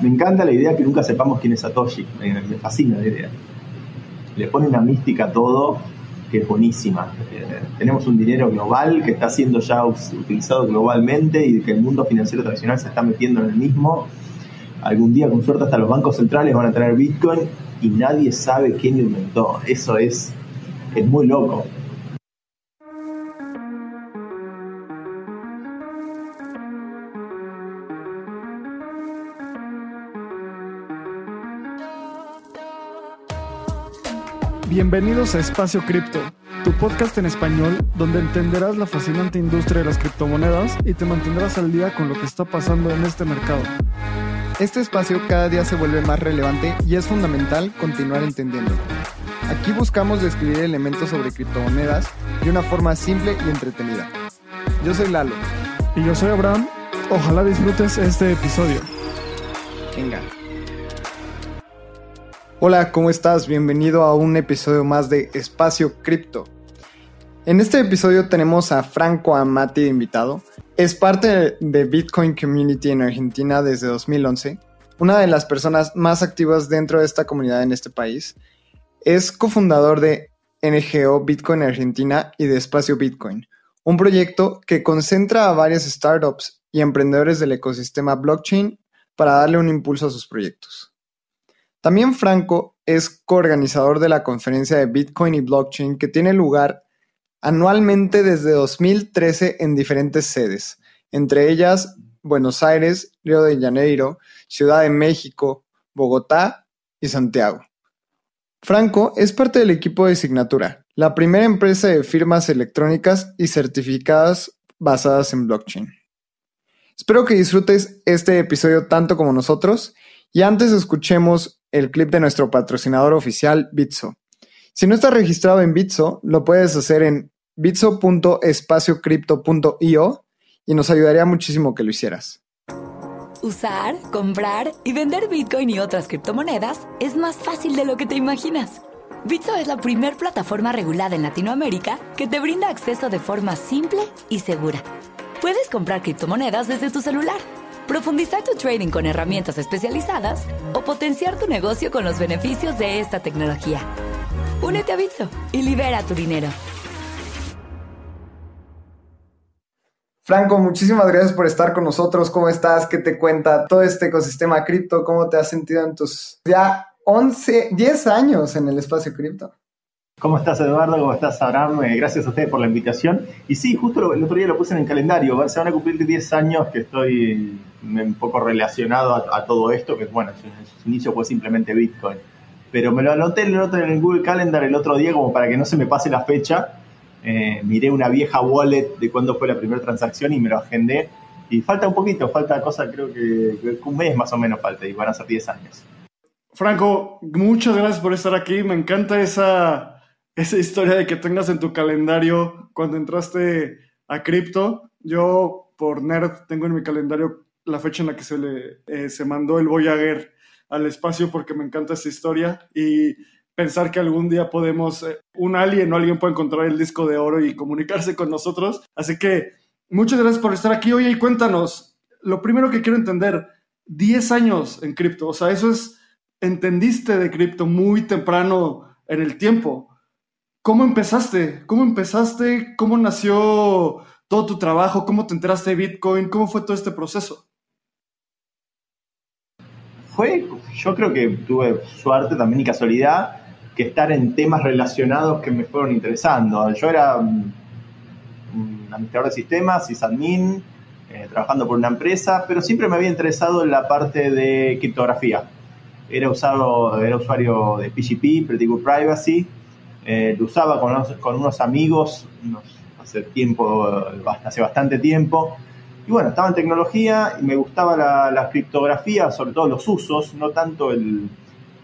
Me encanta la idea que nunca sepamos quién es Satoshi, me, fascina la idea. Le pone una mística a todo que es buenísima. Tenemos un dinero global que está siendo ya utilizado globalmente y que el mundo financiero tradicional se está metiendo en el mismo. Algún día, con suerte, hasta los bancos centrales van a tener Bitcoin y nadie sabe quién lo inventó. Eso es, es muy loco. Bienvenidos a Espacio Cripto, tu podcast en español donde entenderás la fascinante industria de las criptomonedas y te mantendrás al día con lo que está pasando en este mercado. Este espacio cada día se vuelve más relevante y es fundamental continuar entendiendo. Aquí buscamos describir elementos sobre criptomonedas de una forma simple y entretenida. Yo soy Lalo. Y yo soy Abraham. Ojalá disfrutes este episodio. Venga. Hola, ¿cómo estás? Bienvenido a un episodio más de Espacio Cripto. En este episodio tenemos a Franco Amati de invitado. Es parte de Bitcoin Community en Argentina desde 2011, una de las personas más activas dentro de esta comunidad en este país. Es cofundador de NGO Bitcoin Argentina y de Espacio Bitcoin, un proyecto que concentra a varias startups y emprendedores del ecosistema blockchain para darle un impulso a sus proyectos. También Franco es coorganizador de la conferencia de Bitcoin y Blockchain que tiene lugar anualmente desde 2013 en diferentes sedes, entre ellas Buenos Aires, Río de Janeiro, Ciudad de México, Bogotá y Santiago. Franco es parte del equipo de Signatura, la primera empresa de firmas electrónicas y certificadas basadas en blockchain. Espero que disfrutes este episodio tanto como nosotros y antes escuchemos el clip de nuestro patrocinador oficial Bitso. Si no estás registrado en Bitso, lo puedes hacer en bitso.espaciocrypto.io y nos ayudaría muchísimo que lo hicieras. Usar, comprar y vender Bitcoin y otras criptomonedas es más fácil de lo que te imaginas. Bitso es la primer plataforma regulada en Latinoamérica que te brinda acceso de forma simple y segura. Puedes comprar criptomonedas desde tu celular profundizar tu trading con herramientas especializadas o potenciar tu negocio con los beneficios de esta tecnología. Únete a Bitso y libera tu dinero. Franco, muchísimas gracias por estar con nosotros. ¿Cómo estás? ¿Qué te cuenta todo este ecosistema cripto? ¿Cómo te has sentido en tus ya 11, 10 años en el espacio cripto? ¿Cómo estás, Eduardo? ¿Cómo estás, Abraham? Eh, gracias a ustedes por la invitación. Y sí, justo el otro día lo puse en el calendario. Se van a cumplir 10 años que estoy un poco relacionado a, todo esto, que bueno, su, inicio fue simplemente Bitcoin. Pero me lo anoté en el, Google Calendar el otro día como para que no se me pase la fecha. Eh, miré una vieja wallet de cuándo fue la primera transacción y me lo agendé. Y falta un poquito, falta cosa, creo que un mes más o menos falta y van a ser 10 años. Franco, muchas gracias por estar aquí. Me encanta esa esa historia de que tengas en tu calendario cuando entraste a cripto. Yo, por nerd, tengo en mi calendario la fecha en la que se le eh, se mandó el Voyager al espacio porque me encanta esa historia y pensar que algún día podemos, eh, un alien o alguien puede encontrar el disco de oro y comunicarse con nosotros. Así que muchas gracias por estar aquí. Oye, y cuéntanos, lo primero que quiero entender, 10 años en cripto, o sea, eso es, entendiste de cripto muy temprano en el tiempo. ¿Cómo empezaste? ¿Cómo empezaste? ¿Cómo nació todo tu trabajo? ¿Cómo te enteraste de Bitcoin? ¿Cómo fue todo este proceso? Fue, yo creo que tuve suerte también y casualidad que estar en temas relacionados que me fueron interesando. Yo era un, administrador de sistemas, sysadmin, eh, trabajando por una empresa, pero siempre me había interesado en la parte de criptografía. Era, usado, era usuario de PGP, Pretty Good Privacy, eh, lo usaba con unos, con unos amigos hace tiempo, hace bastante tiempo. Y bueno, estaba en tecnología y me gustaba la, criptografía, sobre todo los usos, no tanto el,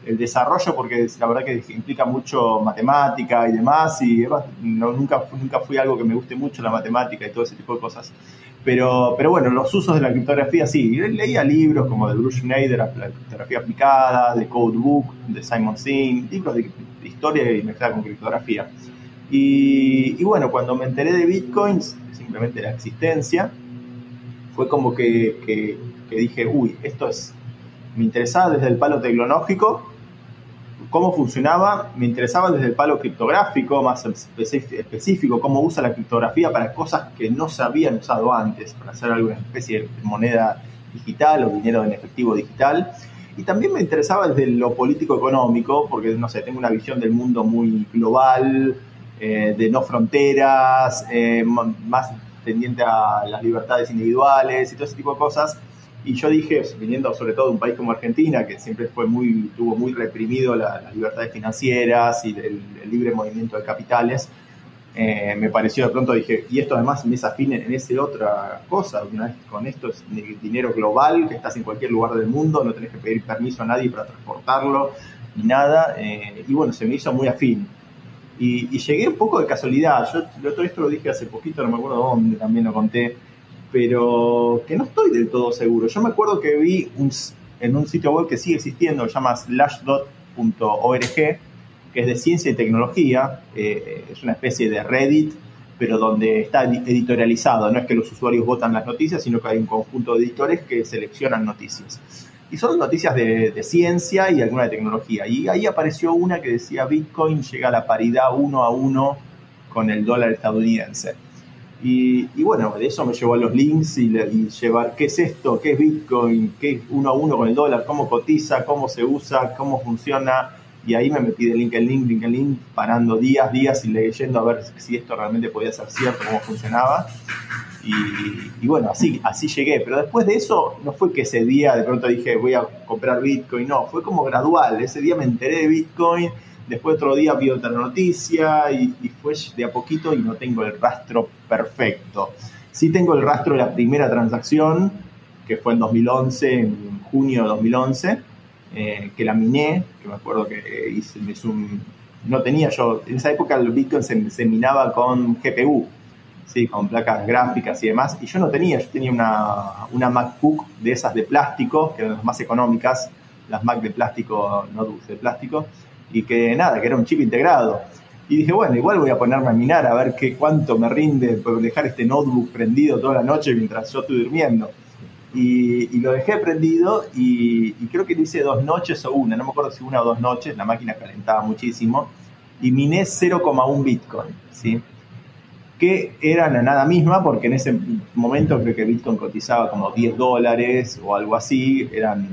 el, desarrollo, porque la verdad que implica mucho matemática y demás, y nunca, nunca fui algo que me guste mucho la matemática y todo ese tipo de cosas. Pero, pero bueno, los usos de la criptografía sí. Leía libros como de Bruce Schneider, la criptografía aplicada, de Codebook, de Simon Singh, libros de historia y mezclada con criptografía. Y, bueno, cuando me enteré de bitcoins, simplemente la existencia, fue como que, que, dije, uy, esto es, me interesaba desde el palo tecnológico, cómo funcionaba, me interesaba desde el palo criptográfico, más específico, cómo usa la criptografía para cosas que no se habían usado antes, para hacer alguna especie de moneda digital o dinero en efectivo digital. Y también me interesaba desde lo político-económico, porque, no sé, tengo una visión del mundo muy global, eh, de no fronteras, eh, más tendiente a las libertades individuales y todo ese tipo de cosas. Y yo dije, viniendo sobre todo de un país como Argentina, que siempre fue muy, tuvo muy reprimido las libertades financieras y el, libre movimiento de capitales, eh, me pareció de pronto, dije, y esto además me desafine en esa otra cosa, una vez con esto es dinero global, que estás en cualquier lugar del mundo, no tenés que pedir permiso a nadie para transportarlo, ni nada, y bueno, se me hizo muy afín. Y, llegué un poco de casualidad. Yo todo esto lo dije hace poquito, no me acuerdo dónde, también lo conté, pero que no estoy del todo seguro. Yo me acuerdo que vi en un sitio web que sigue existiendo, se llama slashdot.org, que es de ciencia y tecnología, eh, es una especie de Reddit, pero donde está editorializado. No es que los usuarios votan las noticias, sino que hay un conjunto de editores que seleccionan noticias. Y son noticias de, ciencia y alguna de tecnología. Y ahí apareció una que decía Bitcoin llega a la paridad uno a uno con el dólar estadounidense. Y, bueno, de eso me llevó a los links y, llevar qué es esto, qué es Bitcoin, qué es uno a uno con el dólar, cómo cotiza, cómo se usa, cómo funciona. Y ahí me metí de link en link, link en link, parando días, días y leyendo a ver si esto realmente podía ser cierto, cómo funcionaba. Y, bueno, así, así llegué. Pero después de eso, no fue que ese día de pronto dije voy a comprar Bitcoin, no, fue como gradual. Ese día me enteré de Bitcoin, después otro día vi otra noticia y, fue de a poquito y no tengo el rastro perfecto. Sí tengo el rastro de la primera transacción, que fue en 2011, en junio de 2011, eh, que la miné, que me acuerdo que hice, un, no tenía yo, en esa época el Bitcoin se, se minaba con GPU, ¿sí? con placas gráficas y demás. Y yo no tenía, yo tenía una, una MacBook de esas de plástico, que eran las más económicas, las Mac de plástico, no dulce, de plástico, y que nada, que era un chip integrado. Y dije, bueno, igual voy a ponerme a minar a ver qué, cuánto me rinde por dejar este notebook prendido toda la noche mientras yo estoy durmiendo. Y, lo dejé prendido y, y, creo que lo hice dos noches o una, no me acuerdo si una o dos noches, la máquina calentaba muchísimo y miné 0,1 Bitcoin, ¿sí? Que eran la nada misma, porque en ese momento creo que Bitcoin cotizaba como 10 dólares o algo así, eran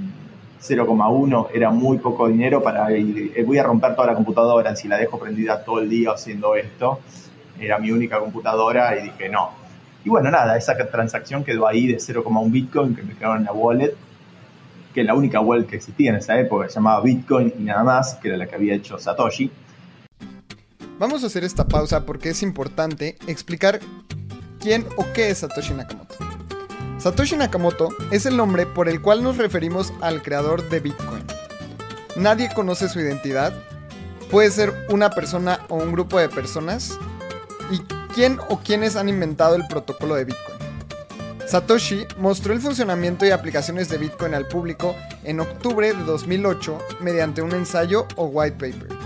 0,1, era muy poco dinero para ir, eh, voy a romper toda la computadora si la dejo prendida todo el día haciendo esto, era mi única computadora y dije no. Y bueno, nada, esa transacción quedó ahí de 0,1 Bitcoin que me quedó en la wallet, que es la única wallet que existía en esa época, se llamaba Bitcoin y nada más, que era la que había hecho Satoshi. Vamos a hacer esta pausa porque es importante explicar quién o qué es Satoshi Nakamoto. Satoshi Nakamoto es el nombre por el cual nos referimos al creador de Bitcoin. Nadie conoce su identidad, puede ser una persona o un grupo de personas, y quién o quiénes han inventado el protocolo de Bitcoin. Satoshi mostró el funcionamiento y aplicaciones de Bitcoin al público en octubre de 2008 mediante un ensayo o white paper.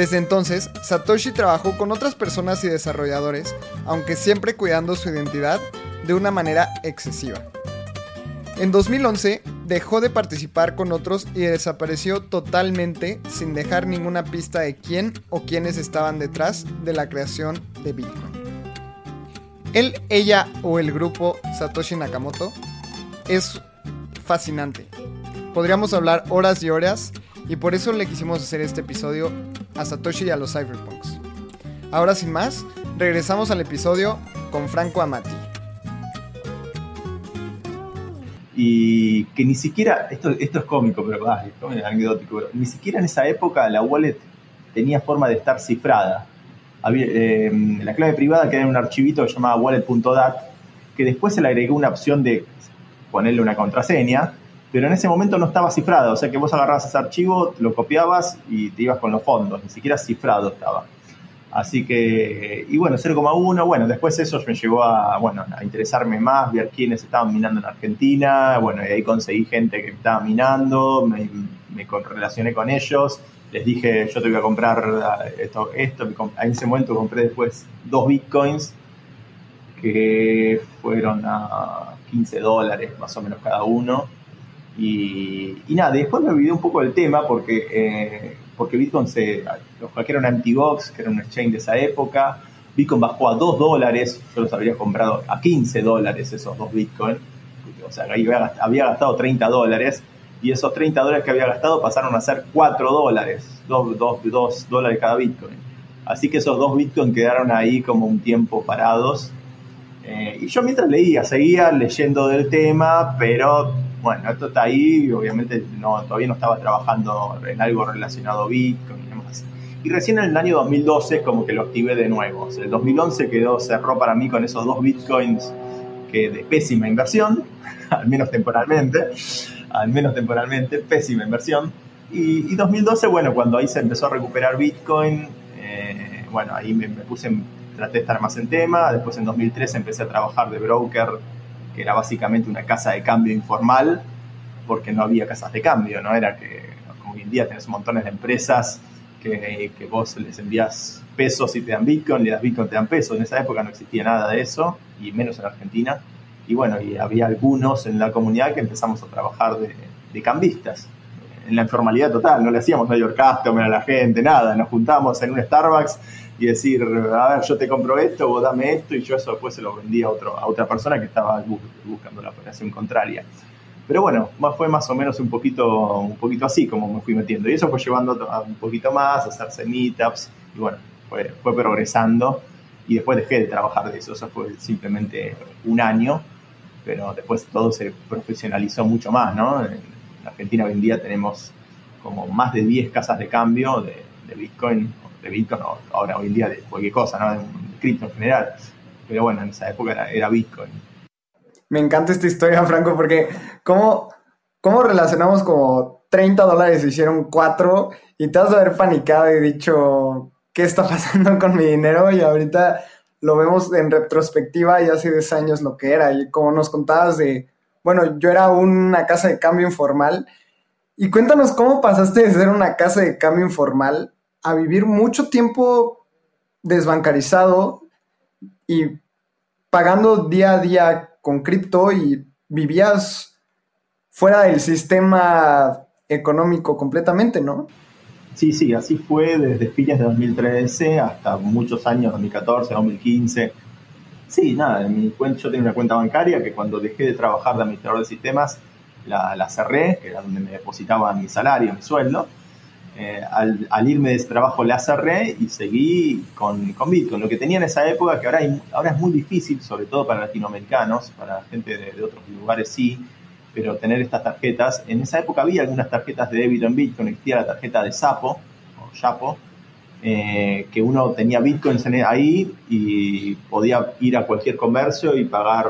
Desde entonces, Satoshi trabajó con otras personas y desarrolladores, aunque siempre cuidando su identidad de una manera excesiva. En 2011 dejó de participar con otros y desapareció totalmente sin dejar ninguna pista de quién o quiénes estaban detrás de la creación de Bitcoin. Él, ella o el grupo Satoshi Nakamoto es fascinante. Podríamos hablar horas y horas y por eso le quisimos hacer este episodio a Satoshi y a los Cyberpunks. Ahora sin más, regresamos al episodio con Franco Amati. Y que ni siquiera, esto, esto es cómico, pero es anecdótico, ni siquiera en esa época la wallet tenía forma de estar cifrada. Eh, la clave privada quedaba en un archivito que llamaba wallet.dat, que después se le agregó una opción de ponerle una contraseña, pero en ese momento no estaba cifrado, o sea que vos agarrabas ese archivo, lo copiabas y te ibas con los fondos, ni siquiera cifrado estaba. Así que, y bueno, 0,1, bueno, después eso me llevó a, bueno, a interesarme más, ver quiénes estaban minando en Argentina, bueno, y ahí conseguí gente que estaba minando, me, relacioné con ellos, les dije, yo te voy a comprar esto, esto, en ese momento compré después dos bitcoins, que fueron a 15 dólares más o menos cada uno, Y, nada, después me olvidé un poco del tema porque, eh, porque Bitcoin se, los hackearon Antibox, que era un exchange de esa época. Bitcoin bajó a 2 dólares, yo los habría comprado a 15 dólares esos dos Bitcoin. O sea, había, había gastado 30 dólares y esos 30 dólares que había gastado pasaron a ser 4 dólares, 2, 2, dólares cada Bitcoin. Así que esos dos Bitcoin quedaron ahí como un tiempo parados. Eh, y yo mientras leía, seguía leyendo del tema, pero bueno, esto está ahí, obviamente no, todavía no estaba trabajando en algo relacionado a Bitcoin y demás. Y recién en el año 2012 como que lo activé de nuevo. O sea, el 2011 quedó, cerró para mí con esos dos Bitcoins que de pésima inversión, al menos temporalmente al menos temporalmente, pésima inversión. Y, 2012, bueno, cuando ahí se empezó a recuperar Bitcoin, eh, bueno, ahí me, puse, traté de estar más en tema. Después en 2013 empecé a trabajar de broker, que era básicamente una casa de cambio informal, porque no había casas de cambio, ¿no? Era que, como hoy en día tenés montones de empresas que, vos les envías pesos y te dan Bitcoin, le das Bitcoin, te dan pesos. En esa época no existía nada de eso, y menos en Argentina y bueno, y había algunos en la comunidad que empezamos a trabajar de, cambistas, en la informalidad total, no le hacíamos mayor customer a la gente, nada, nos juntábamos en un Starbucks y decir, a ver, yo te compro esto, vos dame esto, y yo eso después se lo vendía a, otro, a otra persona que estaba buscando la operación contraria. Pero bueno, fue más o menos un poquito, un poquito así como me fui metiendo. Y eso fue llevando a un poquito más, a hacerse meetups, y bueno, fue, fue progresando. Y después dejé de trabajar de eso, eso fue simplemente un año pero después todo se profesionalizó mucho más, ¿no? En Argentina hoy en día tenemos como más de 10 casas de cambio de, Bitcoin, de Bitcoin, ahora hoy en día de cualquier cosa, ¿no? De cripto en general. Pero bueno, en esa época era, Bitcoin. Me encanta esta historia, Franco, porque ¿cómo, cómo relacionamos como 30 dólares hicieron 4 y te has de haber panicado y dicho, ¿qué está pasando con mi dinero? Y ahorita lo vemos en retrospectiva y hace 10 años lo que era. Y como nos contabas de, bueno, yo era una casa de cambio informal. Y cuéntanos cómo pasaste de ser una casa de cambio informal a vivir mucho tiempo desbancarizado y pagando día a día con cripto y vivías fuera del sistema económico completamente, ¿no? Sí, sí, así fue desde fines de 2013 hasta muchos años, 2014, 2015. Sí, nada, en mi cuenta, yo tenía una cuenta bancaria que cuando dejé de trabajar de administrador de sistemas la, cerré, que era donde me depositaba mi salario, mi sueldo. Eh, al, irme de ese trabajo la cerré y seguí con, con Bitcoin. Lo que tenía en esa época, que ahora, ahora es muy difícil, sobre todo para latinoamericanos, para gente de, de otros lugares sí, pero tener estas tarjetas, en esa época había algunas tarjetas de débito en Bitcoin, existía la tarjeta de Sapo, o Chapo, eh, que uno tenía bitcoins ahí y podía ir a cualquier comercio y pagar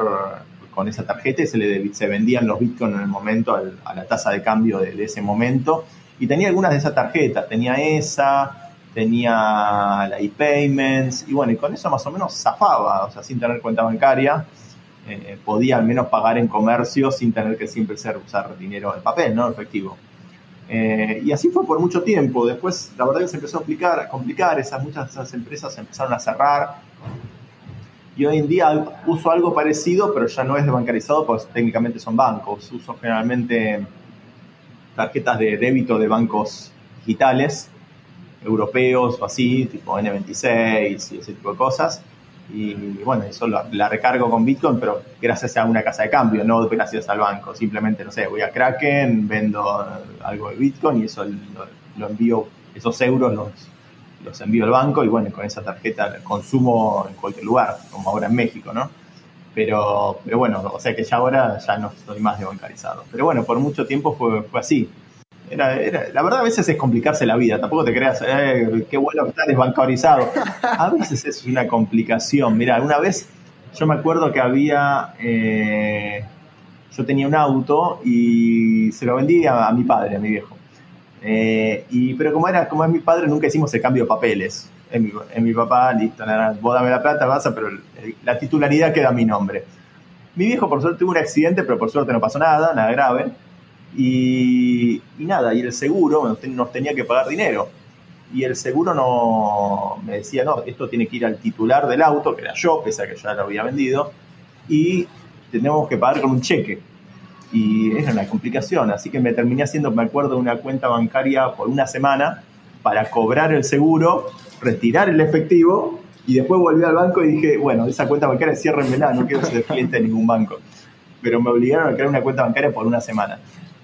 con esa tarjeta y se, le, se vendían los bitcoins en el momento a la tasa de cambio de, ese momento. Y tenía algunas de esas tarjetas, tenía esa, tenía la e-payments y bueno, y con eso más o menos zafaba, o sea, sin tener cuenta bancaria. Eh, podía al menos pagar en comercio sin tener que siempre ser usar dinero de papel, ¿no? Efectivo. Eh, y así fue por mucho tiempo. Después, la verdad que se empezó a complicar, a complicar esas, muchas esas empresas empezaron a cerrar. Y hoy en día uso algo parecido, pero ya no es de bancarizado, pues técnicamente son bancos. Uso generalmente tarjetas de débito de bancos digitales, europeos o así, tipo N26 y ese tipo de cosas y bueno, eso la, recargo con Bitcoin, pero gracias a una casa de cambio, no gracias al banco. Simplemente, no sé, voy a Kraken, vendo algo de Bitcoin y eso lo, envío, esos euros los, los envío al banco y bueno, con esa tarjeta consumo en cualquier lugar, como ahora en México, ¿no? Pero, pero bueno, o sea que ya ahora ya no estoy más de bancarizado. Pero bueno, por mucho tiempo fue, fue así. Era, la verdad a veces es complicarse la vida, tampoco te creas, eh, qué bueno que estás desbancarizado. A veces es una complicación. Mira, una vez yo me acuerdo que había, eh, yo tenía un auto y se lo vendí a, mi padre, a mi viejo. Eh, y, pero como, era, como es mi padre, nunca hicimos el cambio de papeles. En mi, en mi papá, listo, nada, vos dame la plata, vas a, pero la titularidad queda a mi nombre. Mi viejo, por suerte, tuvo un accidente, pero por suerte no pasó nada, nada grave. Y, nada, y el seguro nos tenía que pagar dinero. Y el seguro no me decía, no, esto tiene que ir al titular del auto, que era yo, pese a que ya lo había vendido, y tenemos que pagar con un cheque. y era una complicación, así que me terminé haciendo, me acuerdo, una cuenta bancaria por una semana para cobrar el seguro, retirar el efectivo y después volví al banco y dije, bueno, esa cuenta bancaria ciérrenmela, no quiero ser cliente de ningún banco. Pero me obligaron a crear una cuenta bancaria por una semana.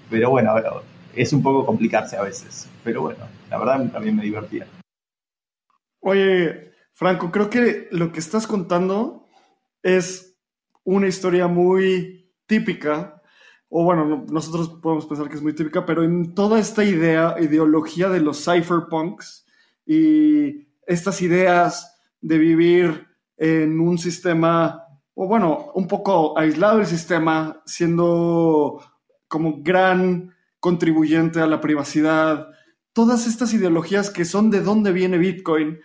Pero bueno, es un poco complicarse a veces. Pero bueno, la verdad también me divertía. Oye, Franco, creo que lo que estás contando es una historia muy típica, o bueno, nosotros podemos pensar que es muy típica, pero en toda esta idea, ideología de los cypherpunks y estas ideas de vivir en un sistema, o bueno, un poco aislado del sistema, siendo como gran contribuyente a la privacidad, todas estas ideologías que son de dónde viene Bitcoin.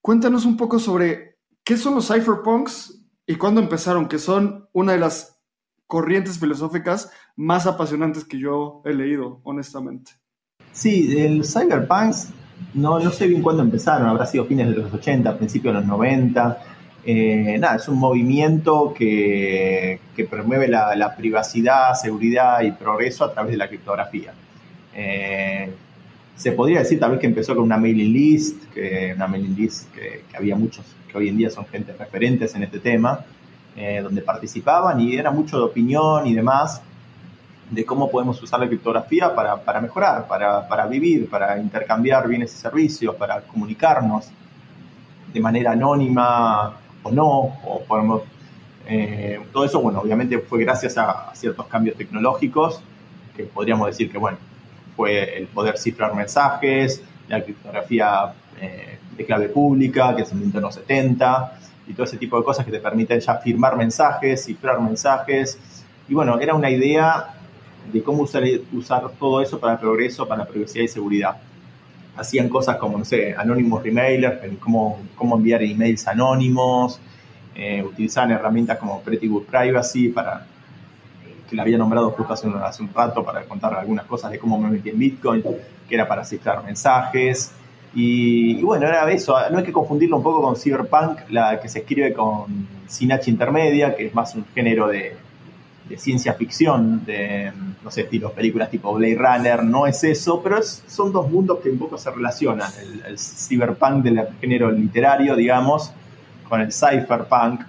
Cuéntanos un poco sobre qué son los cypherpunks y cuándo empezaron, que son una de las corrientes filosóficas más apasionantes que yo he leído, honestamente. Sí, el cyberpunks, no, no sé bien cuándo empezaron, habrá sido fines de los 80, principios de los 90. Eh, nada, es un movimiento que, promueve la, privacidad, seguridad y progreso a través de la criptografía. Eh, se podría decir tal vez que empezó con una mailing list, que una mailing list que, había muchos que hoy en día son gente referentes en este tema, eh, donde participaban y era mucho de opinión y demás de cómo podemos usar la criptografía para, mejorar, para, para, vivir, para intercambiar bienes y servicios, para comunicarnos de manera anónima o no, o podemos, eh, todo eso, bueno, obviamente fue gracias a, ciertos cambios tecnológicos, que podríamos decir que, bueno, fue el poder cifrar mensajes, la criptografía eh, de clave pública, que se inventó en los 70, y todo ese tipo de cosas que te permiten ya firmar mensajes, cifrar mensajes. Y bueno, era una idea de cómo usar, usar todo eso para el progreso, para la privacidad y seguridad hacían cosas como, no sé, Anonymous Remailer, cómo, cómo enviar emails anónimos, eh, utilizaban herramientas como Pretty Good Privacy para que la había nombrado justo hace un, hace un rato para contar algunas cosas de cómo me metí en Bitcoin, que era para cifrar mensajes. Y, bueno, era eso, no hay que confundirlo un poco con Cyberpunk, la que se escribe con sin H intermedia, que es más un género de, de ciencia ficción, de, no sé, estilo películas tipo Blade Runner, no es eso, pero son dos mundos que un poco se relacionan, el, cyberpunk del género literario, digamos, con el cypherpunk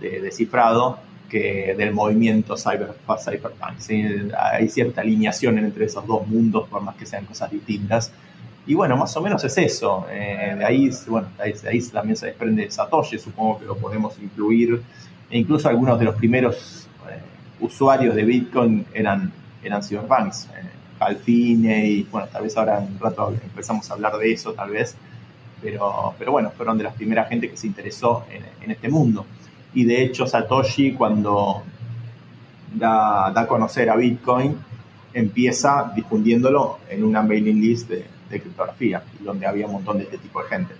de, descifrado, que del movimiento cyber, cyberpunk. Hay cierta alineación entre esos dos mundos, por más que sean cosas distintas. Y bueno, más o menos es eso. Eh, de, ahí, bueno, de ahí, también se desprende Satoshi, supongo que lo podemos incluir. E incluso algunos de los primeros usuarios de Bitcoin eran, eran cyberpunks. Eh, Alfine y bueno, tal vez ahora en un rato empezamos a hablar de eso, tal vez. Pero, pero bueno, fueron de las primeras gente que se interesó en, este mundo. Y de hecho, Satoshi, cuando da, da, a conocer a Bitcoin, empieza difundiéndolo en una mailing list de criptografía, donde había un montón de este tipo de gente.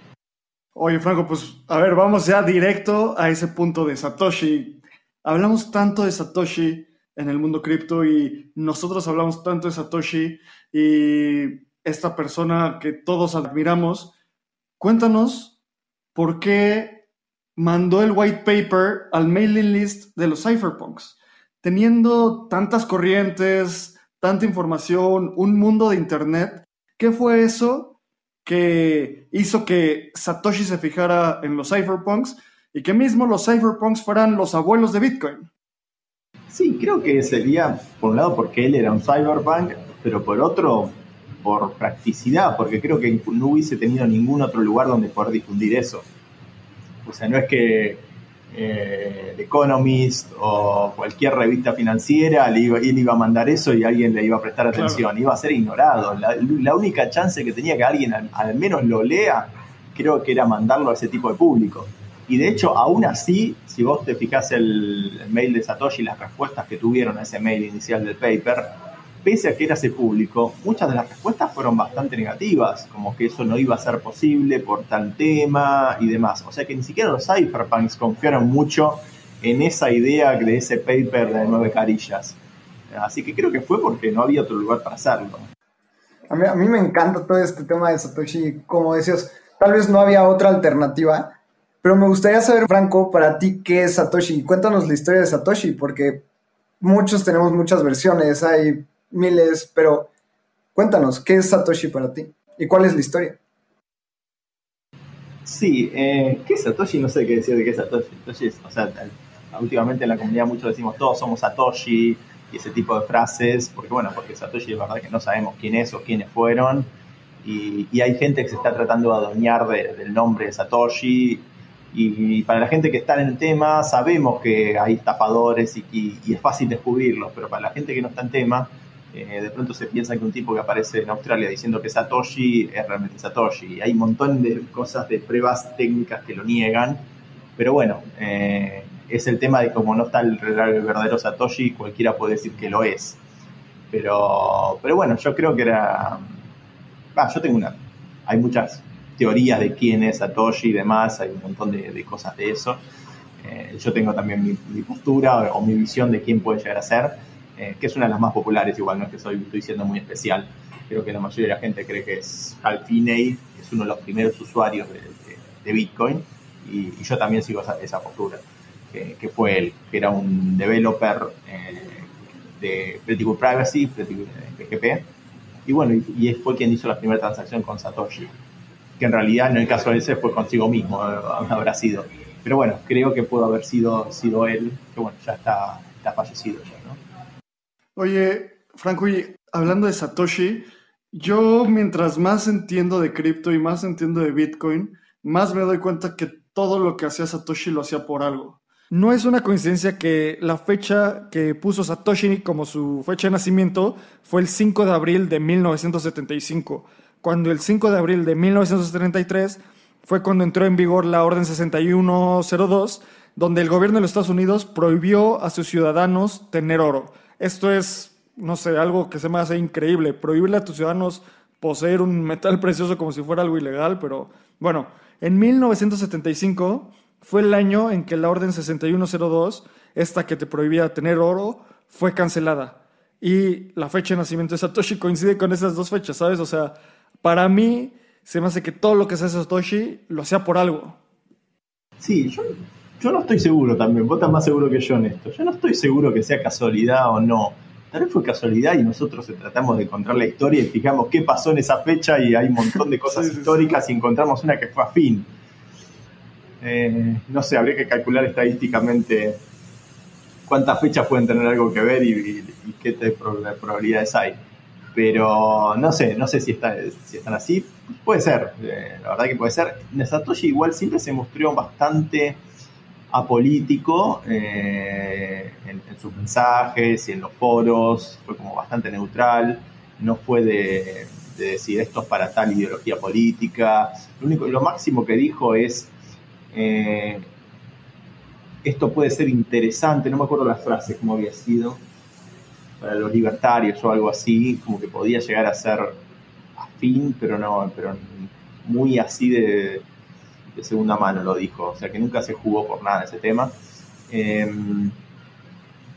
Oye, Franco, pues a ver, vamos ya directo a ese punto de Satoshi hablamos tanto de Satoshi en el mundo cripto y nosotros hablamos tanto de Satoshi y esta persona que todos admiramos. Cuéntanos por qué mandó el white paper al mailing list de los cypherpunks. Teniendo tantas corrientes, tanta información, un mundo de internet, ¿qué fue eso que hizo que Satoshi se fijara en los cypherpunks y que mismo los cypherpunks fueran los abuelos de Bitcoin. Sí, creo que sería, por un lado, porque él era un cyberpunk, pero por otro, por practicidad, porque creo que no hubiese tenido ningún otro lugar donde poder difundir eso. O sea, no es que eh, The Economist o cualquier revista financiera le iba, él iba a mandar eso y alguien le iba a prestar atención, iba a ser ignorado. La, única chance que tenía que alguien al menos lo lea, creo que era mandarlo a ese tipo de público. Y de hecho, aún así, si vos te fijás el, mail de Satoshi y las respuestas que tuvieron a ese mail inicial del paper, pese a que era ese público, muchas de las respuestas fueron bastante negativas, como que eso no iba a ser posible por tal tema y demás. O sea que ni siquiera los cypherpunks confiaron mucho en esa idea de ese paper de nueve carillas. Así que creo que fue porque no había otro lugar para hacerlo. A mí, a mí me encanta todo este tema de Satoshi. Como decías, tal vez no había otra alternativa pero me gustaría saber, Franco, para ti, ¿qué es Satoshi? Cuéntanos la historia de Satoshi, porque muchos tenemos muchas versiones, hay miles, pero cuéntanos, ¿qué es Satoshi para ti? ¿Y cuál es la historia? Sí, eh, ¿qué es Satoshi? No sé qué decir de qué es Satoshi. Satoshi o sea, últimamente en la comunidad muchos decimos todos somos Satoshi y ese tipo de frases, porque bueno, porque Satoshi es verdad que no sabemos quién es o quiénes fueron y, hay gente que se está tratando de adueñar del nombre de Satoshi y, para la gente que está en el tema sabemos que hay estafadores y, y, es fácil descubrirlos, pero para la gente que no está en tema, eh, de pronto se piensa que un tipo que aparece en Australia diciendo que Satoshi es realmente Satoshi. Hay un montón de cosas, de pruebas técnicas que lo niegan, pero bueno, eh, es el tema de cómo no está el, verdadero Satoshi, cualquiera puede decir que lo es. Pero, pero bueno, yo creo que era... Ah, yo tengo una... Hay muchas teorías de quién es Satoshi y demás, hay un montón de, cosas de eso. Eh, yo tengo también mi, mi postura o mi visión de quién puede llegar a ser eh, que es una de las más populares, igual no es que soy, estoy siendo muy especial. Creo que la mayoría de la gente cree que es Hal Finney, que es uno de los primeros usuarios de, Bitcoin, y, yo también sigo esa, postura, que, fue él, que era un developer eh, de Pretty Good Privacy, Pretty PGP, y bueno, y, fue quien hizo la primera transacción con Satoshi, que en realidad en el caso de ese fue consigo mismo, eh, habrá sido. Pero bueno, creo que pudo haber sido, sido él, que bueno, ya está, está fallecido ya, ¿no? Oye, Franco, y hablando de Satoshi, yo mientras más entiendo de cripto y más entiendo de Bitcoin, más me doy cuenta que todo lo que hacía Satoshi lo hacía por algo. No es una coincidencia que la fecha que puso Satoshi como su fecha de nacimiento fue el 5 de abril de 1975, cuando el 5 de abril de 1933 fue cuando entró en vigor la Orden 6102, donde el gobierno de los Estados Unidos prohibió a sus ciudadanos tener oro. Esto es, no sé, algo que se me hace increíble. Prohibirle a tus ciudadanos poseer un metal precioso como si fuera algo ilegal, pero bueno, en 1975 fue el año en que la Orden 6102, esta que te prohibía tener oro, fue cancelada. Y la fecha de nacimiento de Satoshi coincide con esas dos fechas, ¿sabes? O sea, para mí se me hace que todo lo que hace Satoshi lo hacía por algo. Sí, yo yo no estoy seguro también, vos estás más seguro que yo en esto. Yo no estoy seguro que sea casualidad o no. Tal vez fue casualidad y nosotros tratamos de encontrar la historia y fijamos qué pasó en esa fecha y hay un montón de cosas históricas y encontramos una que fue afín. Eh, no sé, habría que calcular estadísticamente cuántas fechas pueden tener algo que ver y, qué probabilidades hay. Pero no sé, no sé si, están así. Puede ser, eh, la verdad que puede ser. Satoshi igual siempre se mostró bastante apolítico eh, en, sus mensajes y en los foros, fue como bastante neutral, no fue de, decir esto es para tal ideología política, lo, único, lo máximo que dijo es eh, esto puede ser interesante, no me acuerdo las frases, cómo había sido, para los libertarios o algo así, como que podía llegar a ser afín, pero no, pero muy así de de segunda mano lo dijo, o sea que nunca se jugó por nada ese tema. Em,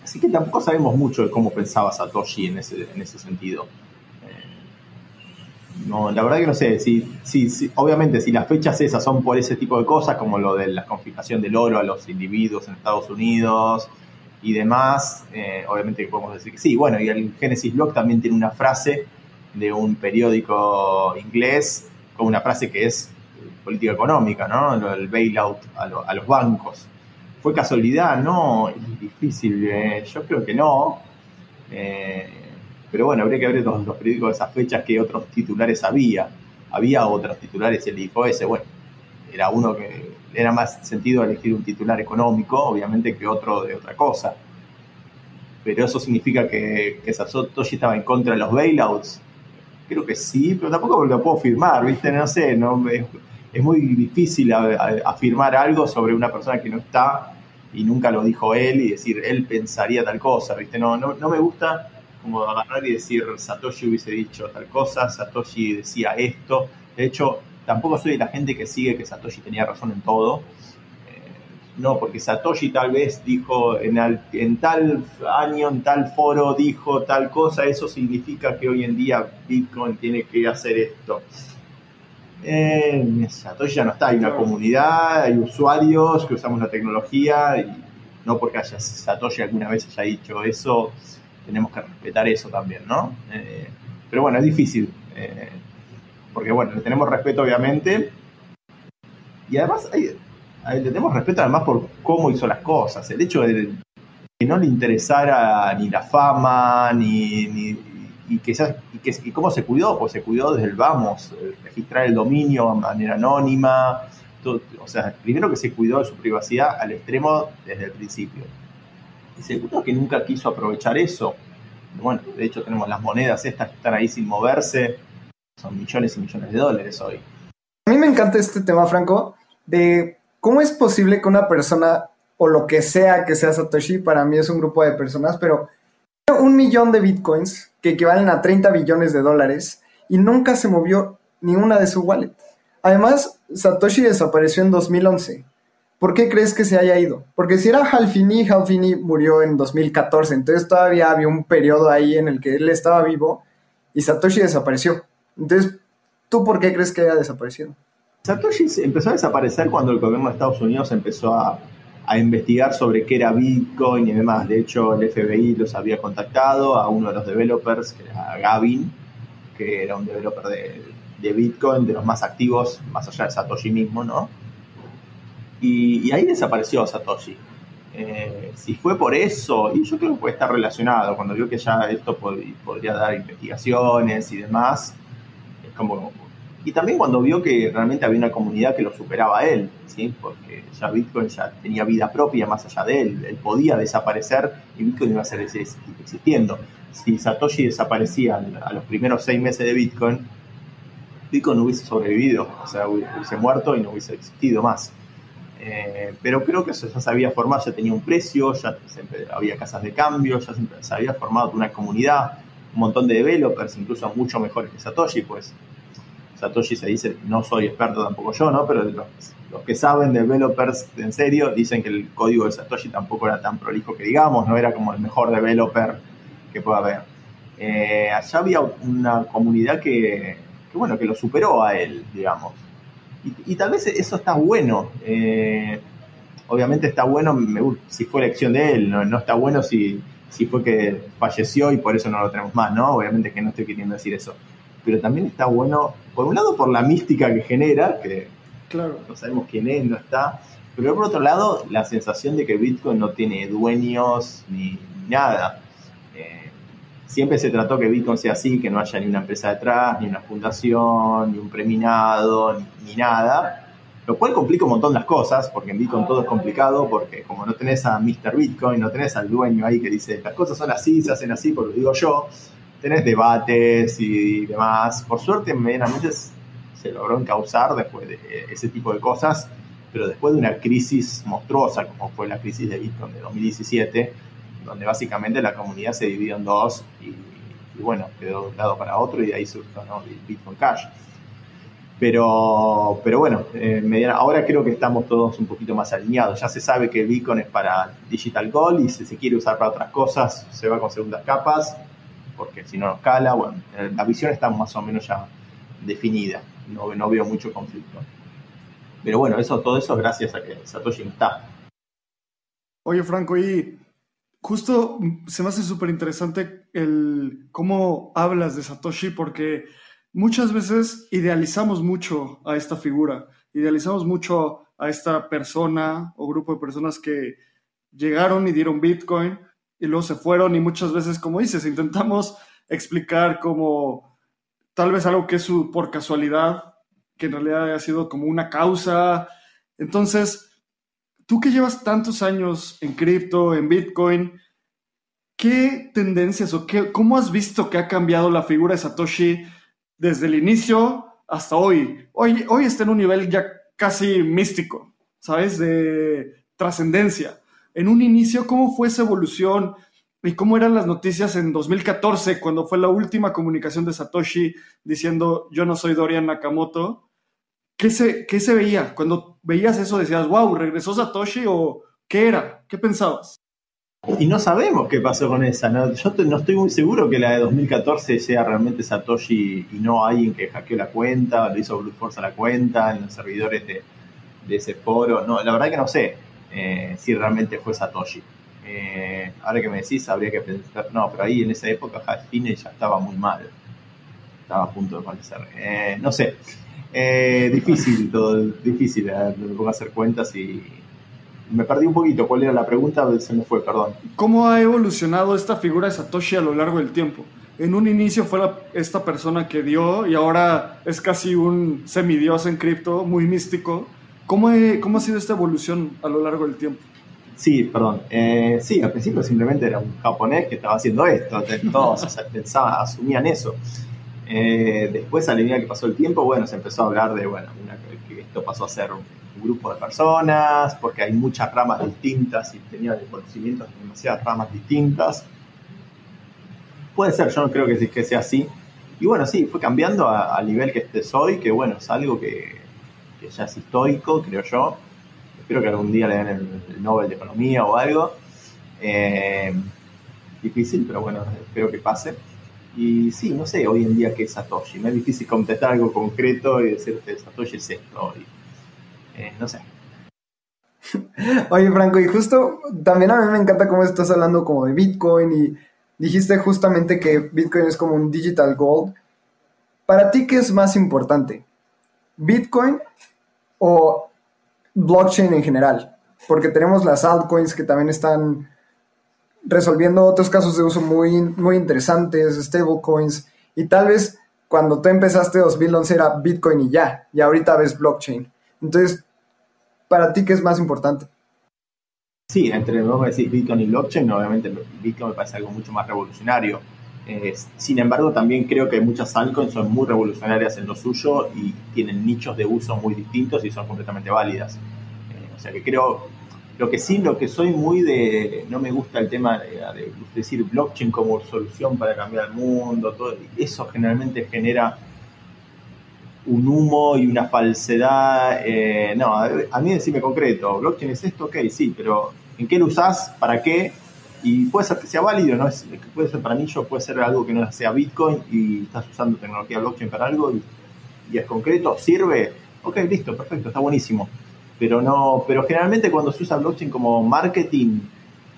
así que tampoco sabemos mucho de cómo pensaba Satoshi en ese, en ese sentido. No, la verdad que no sé, si, si, obviamente si las fechas esas son por ese tipo de cosas, como lo de la confiscación del oro a los individuos en Estados Unidos y demás, eh, obviamente podemos decir que sí. Bueno, y el Genesis Blog también tiene una frase de un periódico inglés, con una frase que es política económica, ¿no? El bailout a, los bancos. ¿Fue casualidad? No, es difícil. Eh, yo creo que no. Eh, pero bueno, habría que ver los, los periódicos de esas fechas que otros titulares había. Había otros titulares el ese, bueno, era uno que era más sentido elegir un titular económico, obviamente, que otro de otra cosa. Pero eso significa que, que Satoshi estaba en contra de los bailouts. Creo que sí, pero tampoco lo puedo firmar, ¿viste? No sé, no, es muy difícil afirmar algo sobre una persona que no está y nunca lo dijo él y decir, él pensaría tal cosa, ¿viste? No, no, no me gusta como agarrar y decir, Satoshi hubiese dicho tal cosa, Satoshi decía esto. De hecho, tampoco soy de la gente que sigue que Satoshi tenía razón en todo. Eh, no, porque Satoshi tal vez dijo en, en tal año, en tal foro, dijo tal cosa, eso significa que hoy en día Bitcoin tiene que hacer esto. Eh, Satoshi ya no está, hay una comunidad, hay usuarios que usamos la tecnología y no porque haya Satoshi alguna vez haya dicho eso, tenemos que respetar eso también, ¿no? Eh, pero bueno, es difícil, eh, porque bueno, le tenemos respeto obviamente, y además le tenemos respeto además por cómo hizo las cosas, el hecho de que no le interesara ni la fama, ni, ni y, que, y, que, y cómo se cuidó, pues se cuidó desde el vamos, eh, registrar el dominio de manera anónima, o sea, primero que se cuidó de su privacidad al extremo desde el principio. Y segundo que nunca quiso aprovechar eso. Bueno, de hecho tenemos las monedas estas que están ahí sin moverse, son millones y millones de dólares hoy. A mí me encanta este tema, Franco, de cómo es posible que una persona o lo que sea que sea Satoshi, para mí es un grupo de personas, pero un millón de bitcoins que equivalen a 30 billones de dólares y nunca se movió ni una de su wallet. Además, Satoshi desapareció en 2011. ¿Por qué crees que se haya ido? Porque si era Halfini, Halfini murió en 2014, entonces todavía había un periodo ahí en el que él estaba vivo y Satoshi desapareció. Entonces, ¿tú por qué crees que haya desaparecido? Satoshi empezó a desaparecer cuando el gobierno de Estados Unidos empezó a, investigar sobre qué era Bitcoin y demás. De hecho, el FBI los había contactado a uno de los developers, que era Gavin, que era un developer de, de Bitcoin, de los más activos, más allá de Satoshi mismo, ¿no? Y, ahí desapareció Satoshi. Eh, si fue por eso, y yo creo que puede estar relacionado, cuando vio que ya esto podría dar investigaciones y demás, es como... Y también cuando vio que realmente había una comunidad que lo superaba a él, ¿sí? porque ya Bitcoin ya tenía vida propia más allá de él, él podía desaparecer y Bitcoin iba a seguir existiendo. Si Satoshi desaparecía a los primeros seis meses de Bitcoin, Bitcoin hubiese sobrevivido, o sea, hubiese muerto y no hubiese existido más. Eh, pero creo que eso ya se había formado, ya tenía un precio, ya había casas de cambio, ya se había formado una comunidad, un montón de developers, incluso mucho mejores que Satoshi, pues Satoshi se dice, no soy experto tampoco yo, ¿no? Pero los, que saben de developers en serio dicen que el código de Satoshi tampoco era tan prolijo que digamos, no era como el mejor developer que pueda haber. Eh, allá había una comunidad que, bueno, que lo superó a él, digamos. Y, tal vez eso está bueno. Eh, obviamente está bueno si fue elección de él, no, está bueno si, si fue que falleció y por eso no lo tenemos más, ¿no? Obviamente que no estoy queriendo decir eso. Pero también está bueno, por un lado, por la mística que genera, que claro. no sabemos quién es, no está. Pero por otro lado, la sensación de que Bitcoin no tiene dueños ni nada siempre se trató que Bitcoin sea así, que no haya ni una empresa detrás, ni una fundación, ni un preminado, ni, nada. Lo cual complica un montón las cosas, porque en Bitcoin todo es complicado, porque como no tenés a Mr. Bitcoin, no tenés al dueño ahí que dice las cosas son así, se hacen así, porque lo digo yo, tenés debates y demás. Por suerte, medianamente se logró encauzar después de ese tipo de cosas, pero después de una crisis monstruosa, como fue la crisis de Bitcoin de 2017, donde básicamente la comunidad se dividió en dos y, bueno, quedó de un lado para otro y de ahí surgió el Bitcoin Cash. Pero, pero bueno, eh, ahora creo que estamos todos un poquito más alineados. Ya se sabe que Bitcoin es para Digital Gold y si se quiere usar para otras cosas se va con segundas capas, porque si no nos cala. Bueno, eh, la visión está más o menos ya definida. No, no veo mucho conflicto. Pero bueno, eso, todo eso gracias a que Satoshi está. Oye, Franco, y Justo se me hace súper interesante el cómo hablas de Satoshi porque muchas veces idealizamos mucho a esta figura, idealizamos mucho a esta persona o grupo de personas que llegaron y dieron Bitcoin y luego se fueron y muchas veces, como dices, intentamos explicar como tal vez algo que es por casualidad, que en realidad ha sido como una causa. Entonces, tú que llevas tantos años en cripto, en Bitcoin, ¿qué tendencias o qué, cómo has visto que ha cambiado la figura de Satoshi desde el inicio hasta hoy? Hoy, hoy está en un nivel ya casi místico, ¿sabes? De trascendencia. En un inicio, ¿cómo fue esa evolución? ¿Y cómo eran las noticias en 2014, cuando fue la última comunicación de Satoshi diciendo yo no soy Dorian Nakamoto? ¿Qué se, ¿Qué se veía? Cuando veías eso decías, wow, ¿regresó Satoshi o qué era? ¿Qué pensabas? Y no sabemos qué pasó con esa. ¿no? Yo no estoy muy seguro que la de 2014 sea realmente Satoshi y no alguien que hackeó la cuenta, lo hizo Blue Force a la cuenta, en los servidores de, ese foro. No, la verdad que no sé. eh, si realmente fue Satoshi. Eh, ahora que me decís, habría que pensar, no, pero ahí en esa época Finney ya estaba muy mal, estaba a punto de fallecer. Eh, no sé, difícil todo, difícil, me pongo a hacer cuentas y me perdí un poquito. ¿Cuál era la pregunta? Se me fue, perdón. ¿Cómo ha evolucionado esta figura de Satoshi a lo largo del tiempo? En un inicio fue esta persona que dio y ahora es casi un semidios en cripto, muy místico. ¿Cómo, ¿Cómo ha sido esta evolución a lo largo del tiempo? Sí, perdón. Eh, sí, al principio simplemente era un japonés que estaba haciendo esto. Todos pensaban, asumían eso. Eh, después, a medida que pasó el tiempo, bueno, se empezó a hablar de, bueno, que esto pasó a ser un grupo de personas, porque hay muchas ramas distintas y tenía de conocimientos de demasiadas ramas distintas. Puede ser, yo no creo que, sea así. Y bueno, sí, fue cambiando al nivel que esté hoy, que bueno, es algo que, ya es histórico, creo yo. Espero que algún día le den el, Nobel de Economía o algo. Eh, difícil, pero bueno, espero que pase. Y sí, no sé hoy en día qué es Satoshi. Me es difícil contestar algo concreto y decirte Satoshi es esto. Eh, no sé. Oye, Franco, y justo también a mí me encanta cómo estás hablando como de Bitcoin y dijiste justamente que Bitcoin es como un digital gold. Para ti, ¿qué es más importante? ¿Bitcoin o blockchain en general? Porque tenemos las altcoins que también están resolviendo otros casos de uso muy, muy interesantes, stablecoins, y tal vez cuando tú empezaste 2011 era Bitcoin y ya, y ahorita ves blockchain. Entonces, ¿para ti qué es más importante? Sí, entre vos decís Bitcoin y blockchain, obviamente Bitcoin me parece algo mucho más revolucionario. sin embargo, también creo que muchas altcoins son muy revolucionarias en lo suyo y tienen nichos de uso muy distintos y son completamente válidas. Eh, o sea que creo, lo que sí, lo que soy muy de, no me gusta el tema de, decir blockchain como solución para cambiar el mundo, todo eso generalmente genera un humo y una falsedad. Eh, no, a mí decime concreto, blockchain es esto, ok, sí, pero ¿en qué lo usás? ¿Para qué? Y puede ser que sea válido, ¿no? Es, puede ser para mí, yo puede ser algo que no sea Bitcoin y estás usando tecnología blockchain para algo y, y es concreto, sirve, ok, listo, perfecto, está buenísimo pero no, pero generalmente cuando se usa blockchain como marketing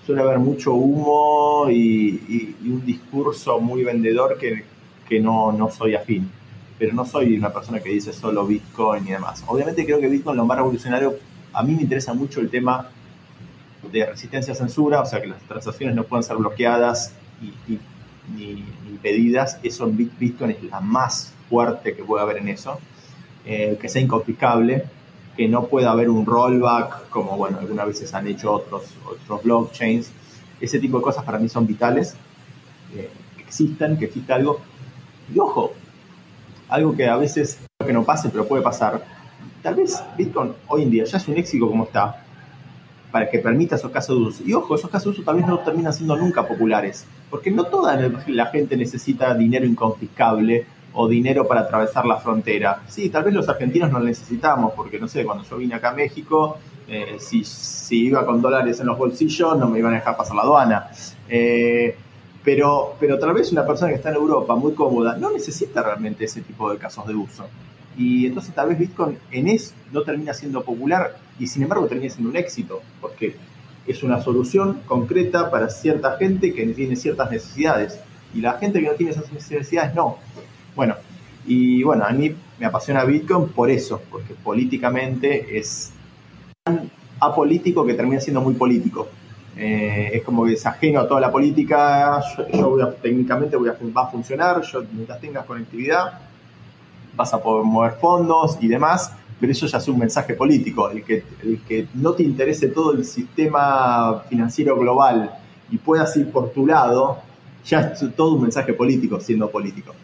suele haber mucho humo y, un discurso muy vendedor que, no, no, soy afín. Pero no soy una persona que dice solo Bitcoin y demás. Obviamente creo que Bitcoin lo más revolucionario, a mí me interesa mucho el tema de resistencia a censura, o sea que las transacciones no pueden ser bloqueadas y, ni, impedidas. Eso en Bitcoin es la más fuerte que puede haber en eso. Eh, que sea inconfiscable que no pueda haber un rollback, como bueno, algunas veces han hecho otros, otros blockchains. Ese tipo de cosas para mí son vitales, eh, que existan, que exista algo. Y ojo, algo que a veces que no pase, pero puede pasar. Tal vez Bitcoin hoy en día ya es un éxito como está, para que permita esos casos de uso. Y ojo, esos casos de uso tal vez no terminan siendo nunca populares, porque no toda la gente necesita dinero inconfiscable o dinero para atravesar la frontera. Sí, tal vez los argentinos no necesitamos, porque no sé, cuando yo vine acá a México, eh, si, si, iba con dólares en los bolsillos, no me iban a dejar pasar la aduana. Eh, pero, pero tal vez una persona que está en Europa muy cómoda no necesita realmente ese tipo de casos de uso. Y entonces tal vez Bitcoin en eso no termina siendo popular y sin embargo termina siendo un éxito, porque es una solución concreta para cierta gente que tiene ciertas necesidades. Y la gente que no tiene esas necesidades no. Bueno, y bueno, a mí me apasiona Bitcoin por eso, porque políticamente es tan apolítico que termina siendo muy político. Eh, es como que es ajeno a toda la política, yo, voy a, técnicamente voy a, va a funcionar, yo, mientras tengas conectividad, vas a poder mover fondos y demás, pero eso ya es un mensaje político. El que, el que no te interese todo el sistema financiero global y puedas ir por tu lado, ya es todo un mensaje político siendo político.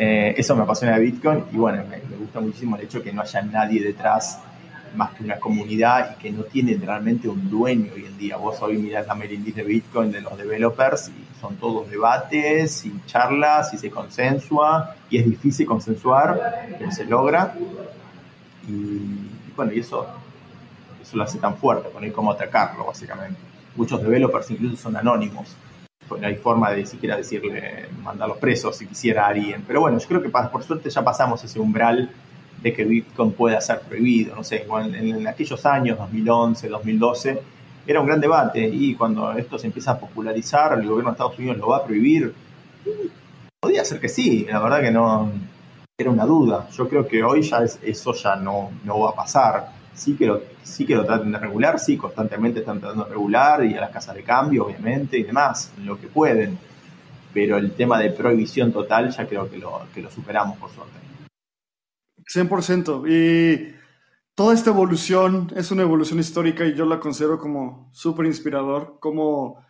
Eh, eso me apasiona de Bitcoin y bueno, me, gusta muchísimo el hecho que no haya nadie detrás más que una comunidad y que no tiene realmente un dueño hoy en día. Vos hoy mirás la mailing de Bitcoin de los developers y son todos debates y charlas y se consensua y es difícil consensuar, pero se logra. Y, bueno, y eso, eso lo hace tan fuerte, poner cómo atacarlo básicamente. Muchos developers incluso son anónimos hay forma de siquiera decirle, mandarlos presos si quisiera a alguien. Pero bueno, yo creo que por suerte ya pasamos ese umbral de que Bitcoin pueda ser prohibido. No sé, en, aquellos años, 2011, 2012, era un gran debate y cuando esto se empieza a popularizar, el gobierno de Estados Unidos lo va a prohibir. Podría ser que sí, la verdad que no era una duda. Yo creo que hoy ya eso ya no, no va a pasar. Sí que, lo, sí que lo traten de regular, sí, constantemente están tratando de regular y a las casas de cambio, obviamente, y demás, lo que pueden. Pero el tema de prohibición total ya creo que lo, que lo superamos, por suerte. 100%. Y toda esta evolución es una evolución histórica y yo la considero como súper inspirador. Como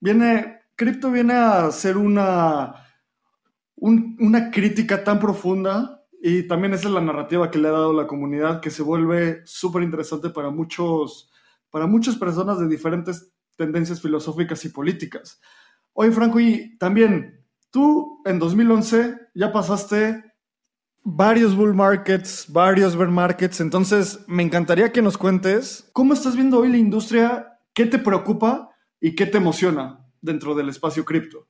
viene, cripto viene a ser una, una crítica tan profunda y también esa es la narrativa que le ha dado la comunidad que se vuelve súper interesante para muchos, para muchas personas de diferentes tendencias filosóficas y políticas. Oye, Franco, y también tú en 2011 ya pasaste varios bull markets, varios bear markets. Entonces, me encantaría que nos cuentes cómo estás viendo hoy la industria, qué te preocupa y qué te emociona dentro del espacio cripto.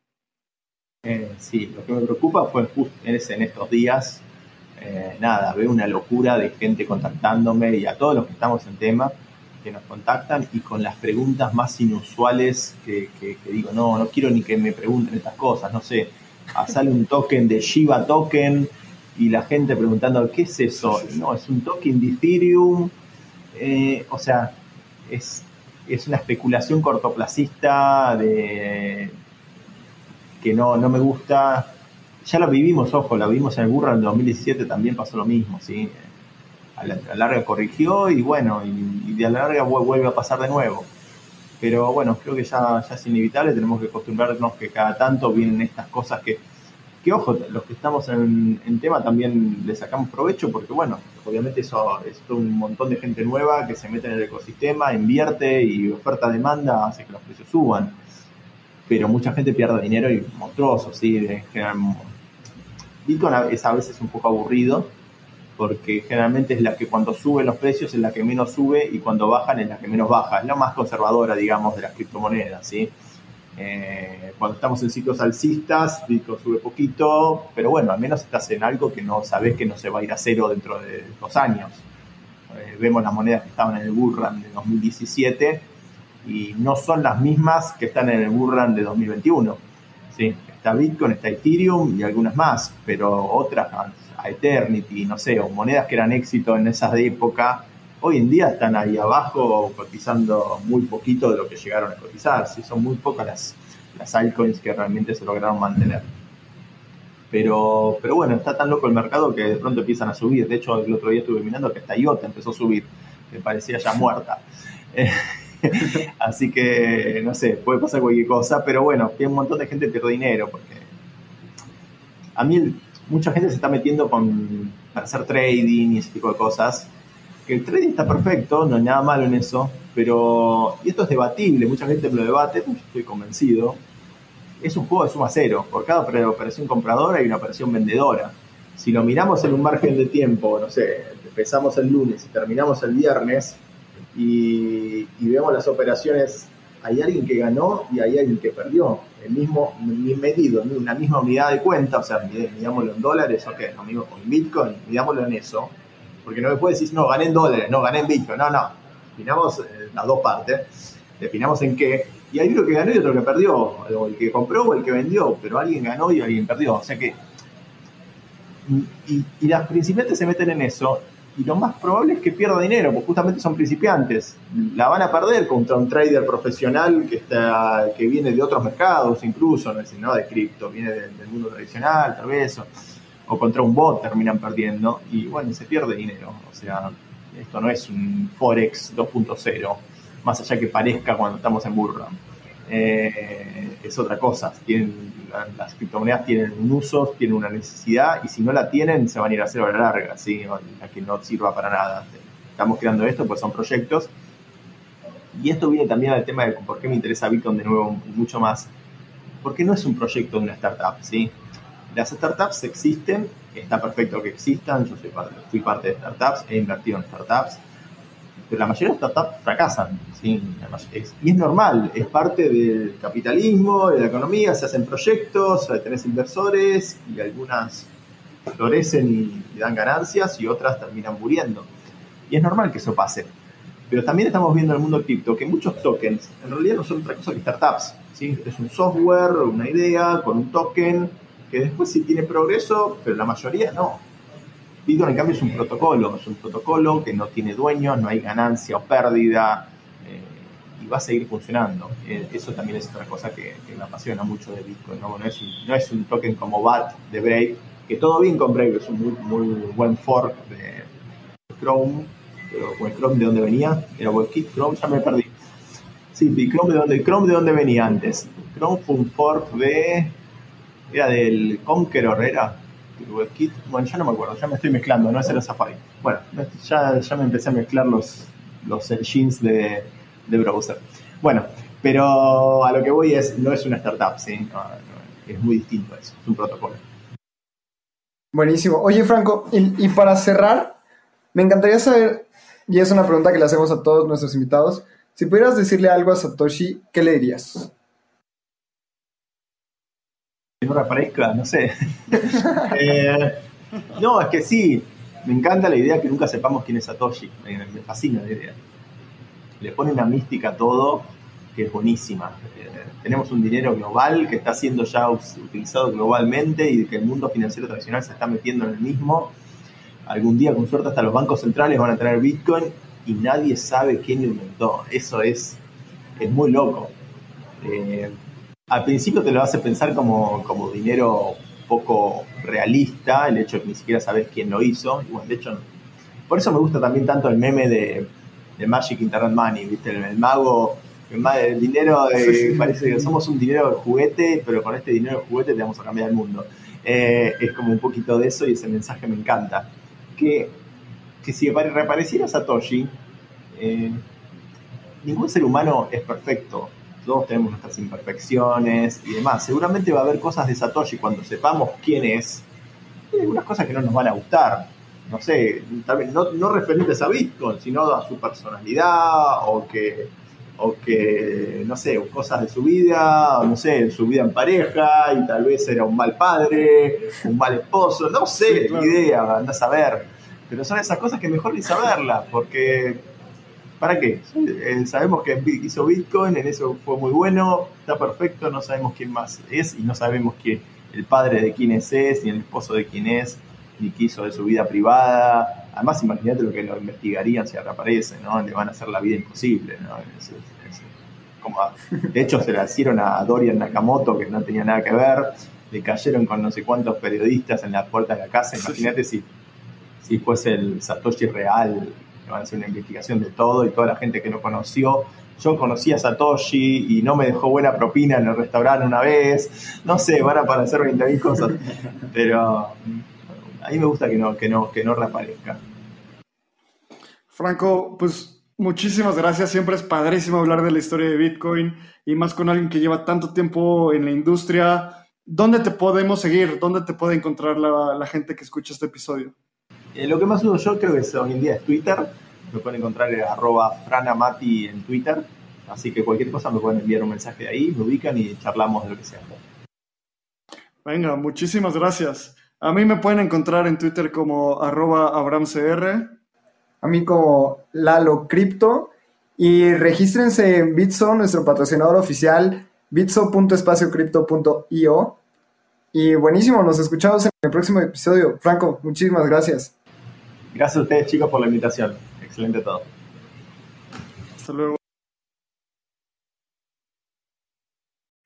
Eh, sí, lo que me preocupa fue justo en estos días. Eh, nada, veo una locura de gente contactándome y a todos los que estamos en tema que nos contactan y con las preguntas más inusuales que, que digo, no, no quiero ni que me pregunten estas cosas, no sé, ah, sale un token de Shiba Token y la gente preguntando, ¿qué es eso? No, es un token de Ethereum. Eh, o sea, es, es, una especulación cortoplacista de, que no, no me gusta. Ya lo vivimos, ojo, lo vimos en el Burra en 2017, también pasó lo mismo, ¿sí? A la, larga corrigió y bueno, y, de a la larga vuelve a pasar de nuevo. Pero bueno, creo que ya, ya es inevitable, tenemos que acostumbrarnos que cada tanto vienen estas cosas que que ojo, los que estamos en, tema también le sacamos provecho porque, bueno, obviamente eso es un montón de gente nueva que se mete en el ecosistema, invierte y oferta-demanda hace que los precios suban. Pero mucha gente pierde dinero y monstruoso, ¿sí? Bitcoin es a veces un poco aburrido porque generalmente es la que cuando sube los precios es la que menos sube y cuando bajan es la que menos baja. Es la más conservadora, digamos, de las criptomonedas, ¿sí? Eh, cuando estamos en ciclos alcistas, Bitcoin sube poquito, pero bueno, al menos estás en algo que no sabes que no se va a ir a cero dentro de dos años. Eh, vemos las monedas que estaban en el Burran de 2017 y no son las mismas que están en el Burran de 2021. ¿sí? Está Bitcoin, está Ethereum y algunas más, pero otras, a Eternity, no sé, o monedas que eran éxito en esa época hoy en día están ahí abajo cotizando muy poquito de lo que llegaron a cotizar. Sí, son muy pocas las, las altcoins que realmente se lograron mantener. Pero, pero bueno, está tan loco el mercado que de pronto empiezan a subir. De hecho, el otro día estuve mirando que hasta IOTA empezó a subir, que parecía ya muerta. Así que, no sé, puede pasar cualquier cosa, pero bueno, que un montón de gente pierde dinero, porque a mí mucha gente se está metiendo con, hacer trading y ese tipo de cosas, que el trading está perfecto, no hay nada malo en eso, pero, y esto es debatible, mucha gente lo debate, yo estoy convencido, es un juego de suma cero, por cada operación compradora hay una operación vendedora. Si lo miramos en un margen de tiempo, no sé, empezamos el lunes y terminamos el viernes y, vemos las operaciones, hay alguien que ganó y hay alguien que perdió. El mismo medido, una misma unidad de cuenta, o sea, midámoslo en dólares, ok, mismo con Bitcoin, midámoslo en eso porque no me puedes decir, no, gané en dólares, no, gané en Bitcoin. No, no. Definamos eh, las dos partes. Definamos en qué. Y hay uno que ganó y otro que perdió. O el que compró o el que vendió. Pero alguien ganó y alguien perdió. O sea que. Y, las principiantes se meten en eso. Y lo más probable es que pierda dinero, porque justamente son principiantes. La van a perder contra un trader profesional que está que viene de otros mercados, incluso, no, no de cripto, viene del, mundo tradicional, tal vez o contra un bot terminan perdiendo y bueno, se pierde dinero. O sea, esto no es un Forex 2.0, más allá que parezca cuando estamos en burra. Eh, es otra cosa. Tienen, las criptomonedas tienen un uso, tienen una necesidad y si no la tienen se van a ir a cero a la larga, ¿sí? a que no sirva para nada. Estamos creando esto, pues son proyectos. Y esto viene también al tema de por qué me interesa Bitcoin de nuevo mucho más. Porque no es un proyecto de una startup, ¿sí? Las startups existen, está perfecto que existan, yo soy parte, fui parte de startups, he invertido en startups, pero la mayoría de startups fracasan, ¿sí? y es normal, es parte del capitalismo, de la economía, se hacen proyectos, tenés inversores y algunas florecen y, dan ganancias y otras terminan muriendo. Y es normal que eso pase. Pero también estamos viendo en el mundo cripto que muchos tokens en realidad no son otra cosa que startups. ¿sí? Es un software, una idea con un token que después sí tiene progreso, pero la mayoría no. Bitcoin en cambio es un protocolo, es un protocolo que no tiene dueños, no hay ganancia o pérdida eh, y va a seguir funcionando. Eh, eso también es otra cosa que, me apasiona mucho de Bitcoin. ¿no? es un, token como BAT de Brave, que todo bien con Brave, es un muy, muy buen fork de Chrome, pero el Chrome de dónde venía, era WebKit, Chrome ya me perdí. Sí, Chrome de dónde, Chrome de dónde venía antes. Chrome fue un fork de, era del Conqueror, era WebKit, bueno, ya no me acuerdo, ya me estoy mezclando, no es el Safari. Bueno, ya, ya me empecé a mezclar los, los engines de, de browser. Bueno, pero a lo que voy es, no es una startup, ¿sí? es muy distinto a eso, es un protocolo. Buenísimo. Oye, Franco, y, para cerrar, me encantaría saber, y es una pregunta que le hacemos a todos nuestros invitados, si pudieras decirle algo a Satoshi, ¿qué le dirías? No reaparezca, no sé. Eh, no, es que sí, me encanta la idea que nunca sepamos quién es Satoshi, me, me fascina la idea. Le pone una mística a todo que es buenísima. Eh, tenemos un dinero global que está siendo ya utilizado globalmente y que el mundo financiero tradicional se está metiendo en el mismo. Algún día, con suerte, hasta los bancos centrales van a tener Bitcoin y nadie sabe quién lo inventó. Eso es, es muy loco. Eh, al principio te lo hace pensar como, como dinero poco realista, el hecho de que ni siquiera sabes quién lo hizo. Y bueno, de hecho, por eso me gusta también tanto el meme de, de Magic Internet Money, ¿viste? el mago el dinero, parece que somos un dinero de juguete, pero con este dinero de juguete te vamos a cambiar el mundo. Eh, es como un poquito de eso y ese mensaje me encanta. Que, que si reapareciera Satoshi, eh, ningún ser humano es perfecto. Todos tenemos nuestras imperfecciones y demás. Seguramente va a haber cosas de Satoshi cuando sepamos quién es. Hay algunas cosas que no nos van a gustar. No sé, no, no referentes a Bitcoin, sino a su personalidad o que o que, no sé, cosas de su vida, o no sé, su vida en pareja, y tal vez era un mal padre, un mal esposo, no sé, ni idea, andás a ver. Pero son esas cosas que mejor ni saberlas, porque, ¿para qué? Eh, sabemos que hizo Bitcoin, en eso fue muy bueno, está perfecto, no sabemos quién más es, y no sabemos quién, el padre de quién es, ni el esposo de quién es, ni qué hizo de su vida privada, Además, imagínate lo que lo investigarían si reaparece, ¿no? Le van a hacer la vida imposible, ¿no? como, de hecho, se la hicieron a Dorian Nakamoto, que no tenía nada que ver, le cayeron con no sé cuántos periodistas en la puerta de la casa. Imagínate si, si fuese el Satoshi real, que van a hacer una investigación de todo y toda la gente que no conoció. Yo conocí a Satoshi y no me dejó buena propina en el restaurante una vez. No sé, van a aparecer 20.000 cosas. Pero a mí me gusta que no, que no, que no reaparezca. Franco, pues muchísimas gracias. Siempre es padrísimo hablar de la historia de Bitcoin y más con alguien que lleva tanto tiempo en la industria. ¿Dónde te podemos seguir? ¿Dónde te puede encontrar la, gente que escucha este episodio? Eh, lo que más uso yo creo que hoy en día es Twitter. Me pueden encontrar en arroba franamati en Twitter. Así que cualquier cosa me pueden enviar un mensaje de ahí, me ubican y charlamos de lo que sea. Venga, muchísimas gracias. A mí me pueden encontrar en Twitter como arroba abramcr. A mí como Lalo Crypto. Y regístrense en Bitso, nuestro patrocinador oficial, bitso.espaciocripto.io. Y buenísimo, nos escuchamos en el próximo episodio. Franco, muchísimas gracias. Gracias a ustedes, chicos, por la invitación. Excelente todo. Hasta luego.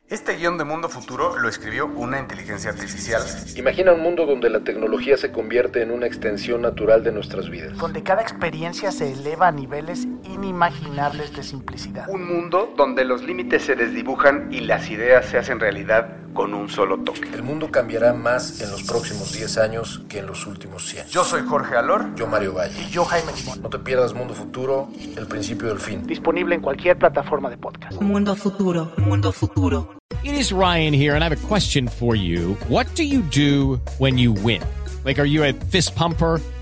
Este guion de Mundo Futuro lo escribió una inteligencia artificial. Imagina un mundo donde la tecnología se convierte en una extensión natural de nuestras vidas. Donde cada experiencia se eleva a niveles inimaginables de simplicidad. Un mundo donde los límites se desdibujan y las ideas se hacen realidad con un solo toque. El mundo cambiará más en los próximos 10 años que en los últimos 100. Yo soy Jorge Alor. Yo Mario Valle. Y yo Jaime Limón. No te pierdas Mundo Futuro, el principio del fin. Disponible en cualquier plataforma de podcast. Mundo Futuro, Mundo Futuro. It is Ryan here and I have a question for you. What do you do when you win? Like, are you a fist pumper?